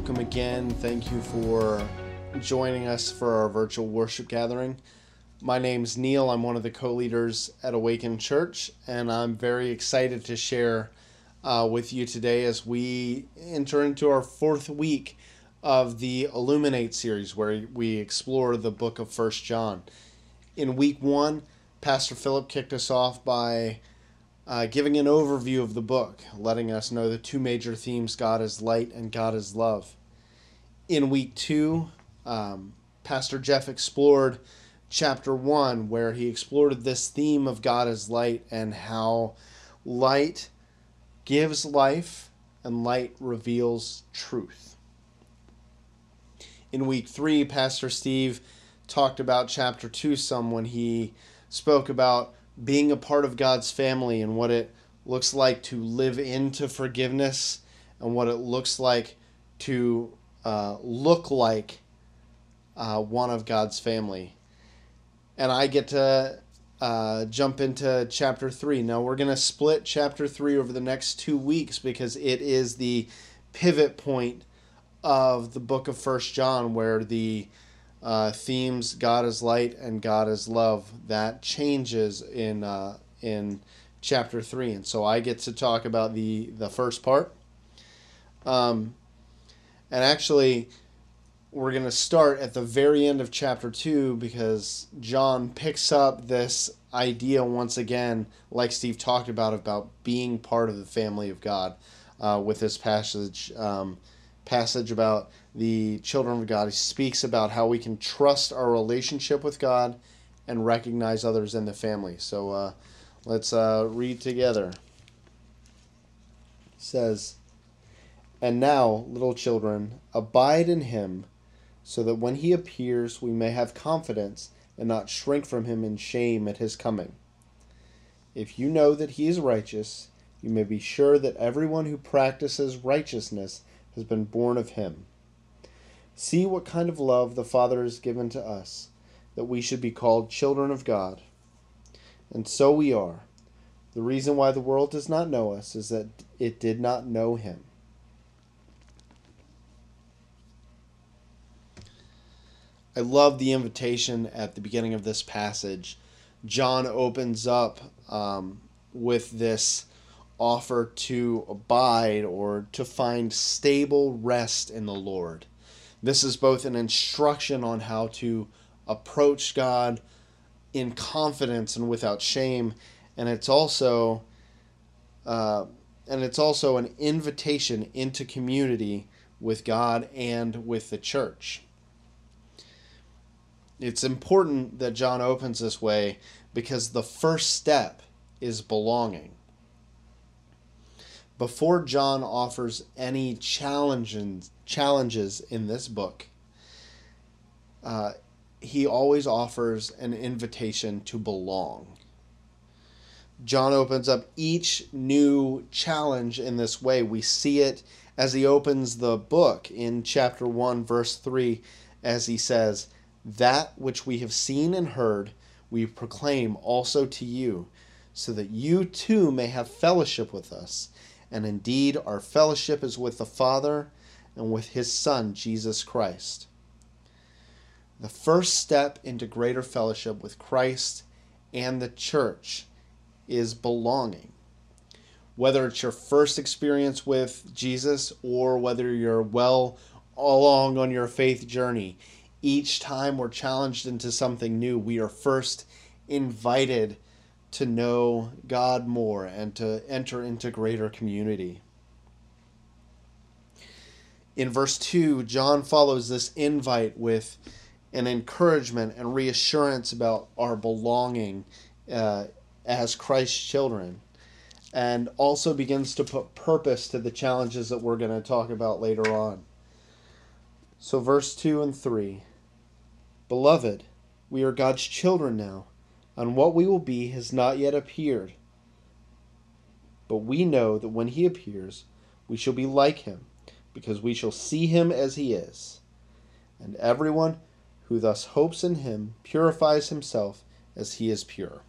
Welcome again. Thank you for joining us for our virtual worship gathering. My name's Neil. I'm one of the co leaders at Awaken Church, and I'm very excited to share uh, with you today as we enter into our fourth week of the Illuminate series, where we explore the book of First John. In week one, Pastor Philip kicked us off by uh, giving an overview of the book, letting us know the two major themes God is light and God is love. In week two, um, Pastor Jeff explored chapter one, where he explored this theme of God is light and how light gives life and light reveals truth. In week three, Pastor Steve talked about chapter two some when he spoke about being a part of God's family and what it looks like to live into forgiveness and what it looks like to uh, look like uh, one of God's family. And I get to uh, jump into chapter 3. Now, we're going to split chapter 3 over the next two weeks because it is the pivot point of the book of First John where the uh, themes God is light and God is love that changes in uh, in chapter 3 and so I get to talk about the the first part um, and actually we're going to start at the very end of chapter 2 because John picks up this idea once again, like Steve talked about, about being part of the family of God uh, with this passage. Um, passage about the children of God. He speaks about how we can trust our relationship with God and recognize others in the family. So uh, let's uh, read together. It says, And now, little children, abide in him so that when he appears we may have confidence and not shrink from him in shame at his coming. If you know that he is righteous, you may be sure that everyone who practices righteousness has been born of him. See what kind of love the Father has given to us, that we should be called children of God. And so we are. The reason why the world does not know us is that it did not know him. I love the invitation at the beginning of this passage. John opens up um, with this offer to abide or to find stable rest in the Lord. This is both an instruction on how to approach God in confidence and without shame, and it's also uh, and it's also an invitation into community with God and with the church. It's important that John opens this way because the first step is belonging. Before John offers any challenges, challenges in this book, uh, he always offers an invitation to belong. John opens up each new challenge in this way. We see it as he opens the book in chapter 1, verse 3, as he says, that which we have seen and heard, we proclaim also to you, so that you too may have fellowship with us. And indeed, our fellowship is with the Father and with his Son, Jesus Christ. The first step into greater fellowship with Christ and the church is belonging. Whether it's your first experience with Jesus or whether you're well along on your faith journey, each time we're challenged into something new, we are first invited to know God more and to enter into greater community. In verse 2, John follows this invite with an encouragement and reassurance about our belonging uh, as Christ's children. and also begins to put purpose to the challenges that we're going to talk about later on. So, verse 2 and 3 Beloved, we are God's children now, and what we will be has not yet appeared. But we know that when he appears, we shall be like him, because we shall see him as he is. And everyone who thus hopes in him purifies himself as he is pure.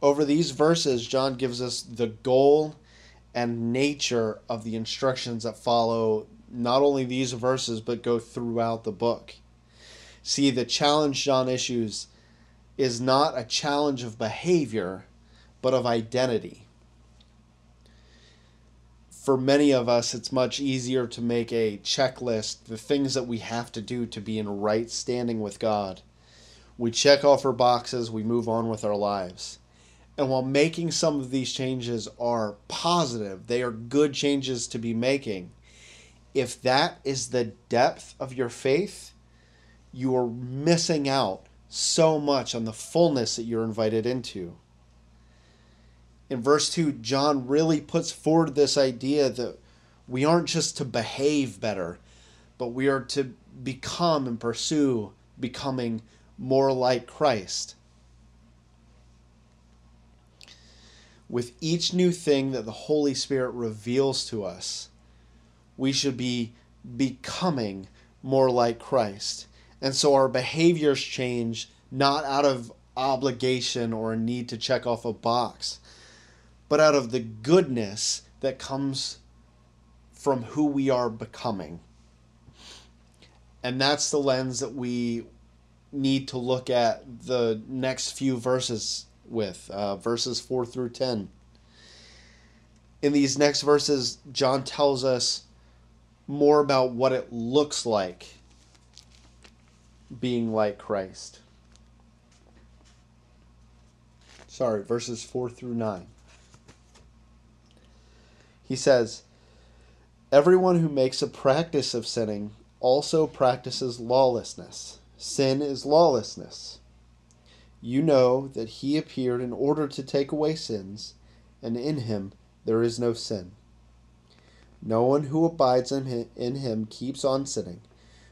Over these verses, John gives us the goal and nature of the instructions that follow not only these verses, but go throughout the book. See, the challenge John issues is not a challenge of behavior, but of identity. For many of us, it's much easier to make a checklist, the things that we have to do to be in right standing with God. We check off our boxes, we move on with our lives. And while making some of these changes are positive, they are good changes to be making. If that is the depth of your faith, you are missing out so much on the fullness that you're invited into. In verse 2, John really puts forward this idea that we aren't just to behave better, but we are to become and pursue becoming more like Christ. with each new thing that the Holy Spirit reveals to us, we should be becoming more like Christ. And so our behaviors change not out of obligation or a need to check off a box, but out of the goodness that comes from who we are becoming. And that's the lens that we need to look at the next few verses with, uh, verses 4 through 10. In these next verses, John tells us more about what it looks like being like Christ. Sorry, verses 4 through 9. He says, Everyone who makes a practice of sinning also practices lawlessness. Sin is lawlessness. You know that he appeared in order to take away sins, and in him there is no sin. No one who abides in him keeps on sinning.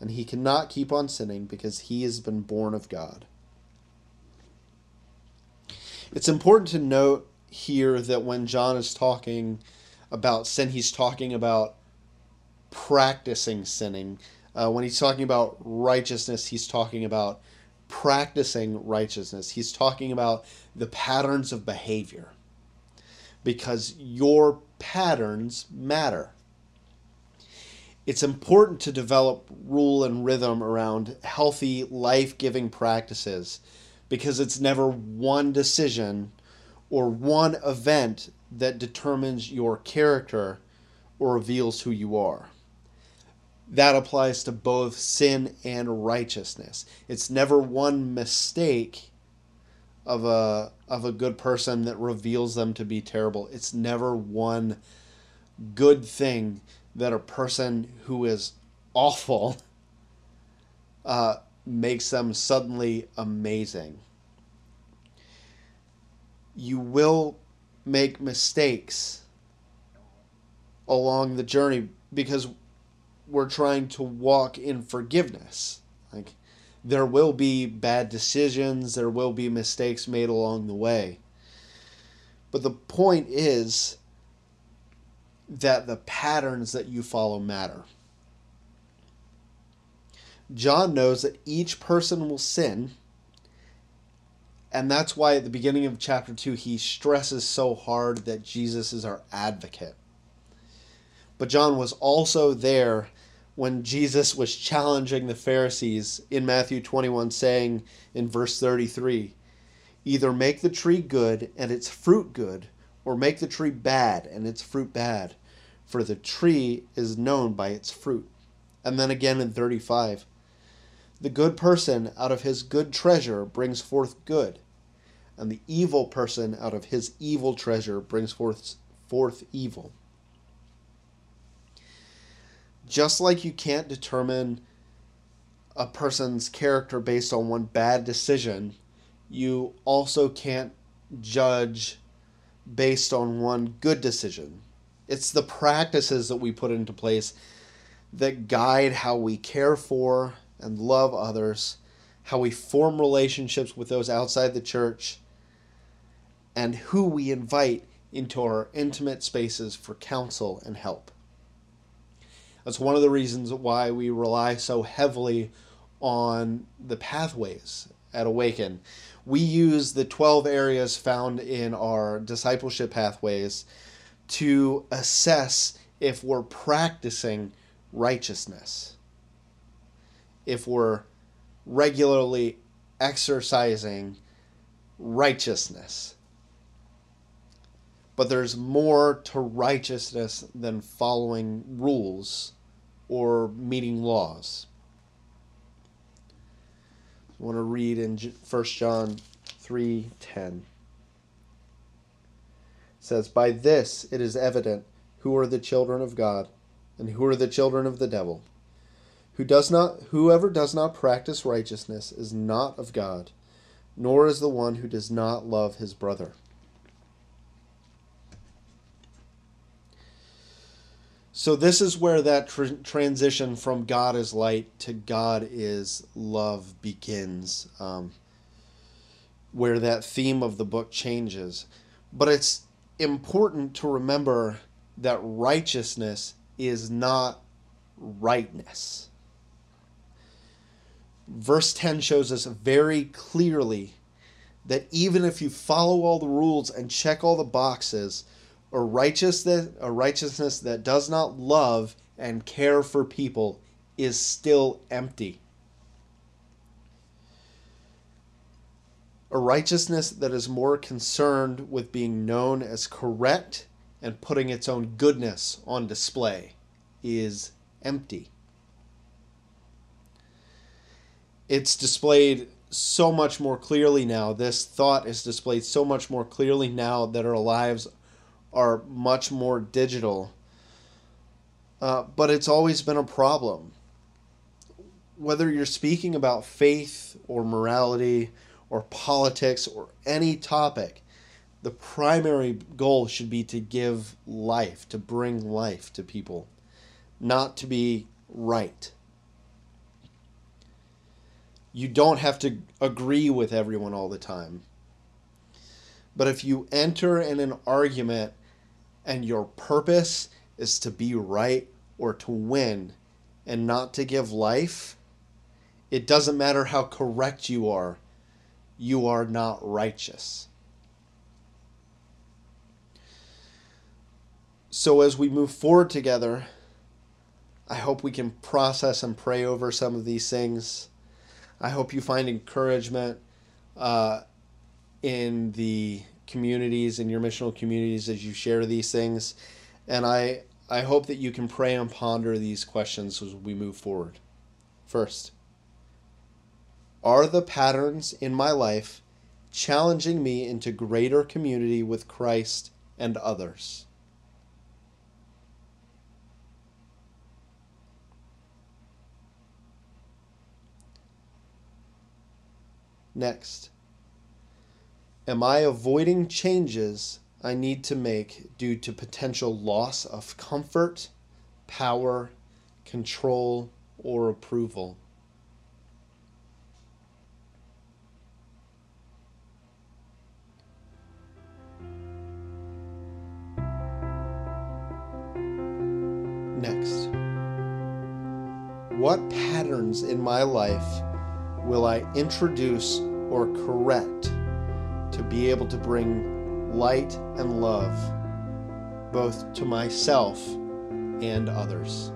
and he cannot keep on sinning because he has been born of God. It's important to note here that when John is talking about sin, he's talking about practicing sinning. Uh, when he's talking about righteousness, he's talking about practicing righteousness. He's talking about the patterns of behavior because your patterns matter. It's important to develop rule and rhythm around healthy, life giving practices because it's never one decision or one event that determines your character or reveals who you are that applies to both sin and righteousness. It's never one mistake of a of a good person that reveals them to be terrible. It's never one good thing that a person who is awful uh, makes them suddenly amazing. You will make mistakes along the journey because we're trying to walk in forgiveness. Like there will be bad decisions, there will be mistakes made along the way. But the point is that the patterns that you follow matter. John knows that each person will sin, and that's why at the beginning of chapter 2 he stresses so hard that Jesus is our advocate. But John was also there when Jesus was challenging the Pharisees in Matthew 21, saying in verse 33, Either make the tree good and its fruit good, or make the tree bad and its fruit bad, for the tree is known by its fruit. And then again in 35 The good person out of his good treasure brings forth good, and the evil person out of his evil treasure brings forth, forth evil. Just like you can't determine a person's character based on one bad decision, you also can't judge based on one good decision. It's the practices that we put into place that guide how we care for and love others, how we form relationships with those outside the church, and who we invite into our intimate spaces for counsel and help. That's one of the reasons why we rely so heavily on the pathways at Awaken. We use the 12 areas found in our discipleship pathways to assess if we're practicing righteousness, if we're regularly exercising righteousness. But there's more to righteousness than following rules or meeting laws. I want to read in 1 John 3:10. It says, "By this it is evident who are the children of God and who are the children of the devil. Who does not whoever does not practice righteousness is not of God, nor is the one who does not love his brother." So this is where that tr- transition from God is light to God is love begins, um, where that theme of the book changes. But it's important to remember that righteousness is not rightness. Verse 10 shows us very clearly that even if you follow all the rules and check all the boxes, a righteousness a righteousness that does not love and care for people is still empty. A righteousness that is more concerned with being known as correct and putting its own goodness on display is empty. It's displayed so much more clearly now. This thought is displayed so much more clearly now that our lives are much more digital. Uh, but it's always been a problem. Whether you're speaking about faith or morality or politics or any topic, the primary goal should be to give life, to bring life to people, not to be right. You don't have to agree with everyone all the time. But if you enter in an argument and your purpose is to be right or to win and not to give life, it doesn't matter how correct you are, you are not righteous. So, as we move forward together, I hope we can process and pray over some of these things. I hope you find encouragement uh, in the communities and your missional communities as you share these things. And I, I hope that you can pray and ponder these questions as we move forward. First, are the patterns in my life challenging me into greater community with Christ and others? Next, Am I avoiding changes I need to make due to potential loss of comfort, power, control, or approval? Next, what patterns in my life will I introduce or correct to be able to bring light and love both to myself and others.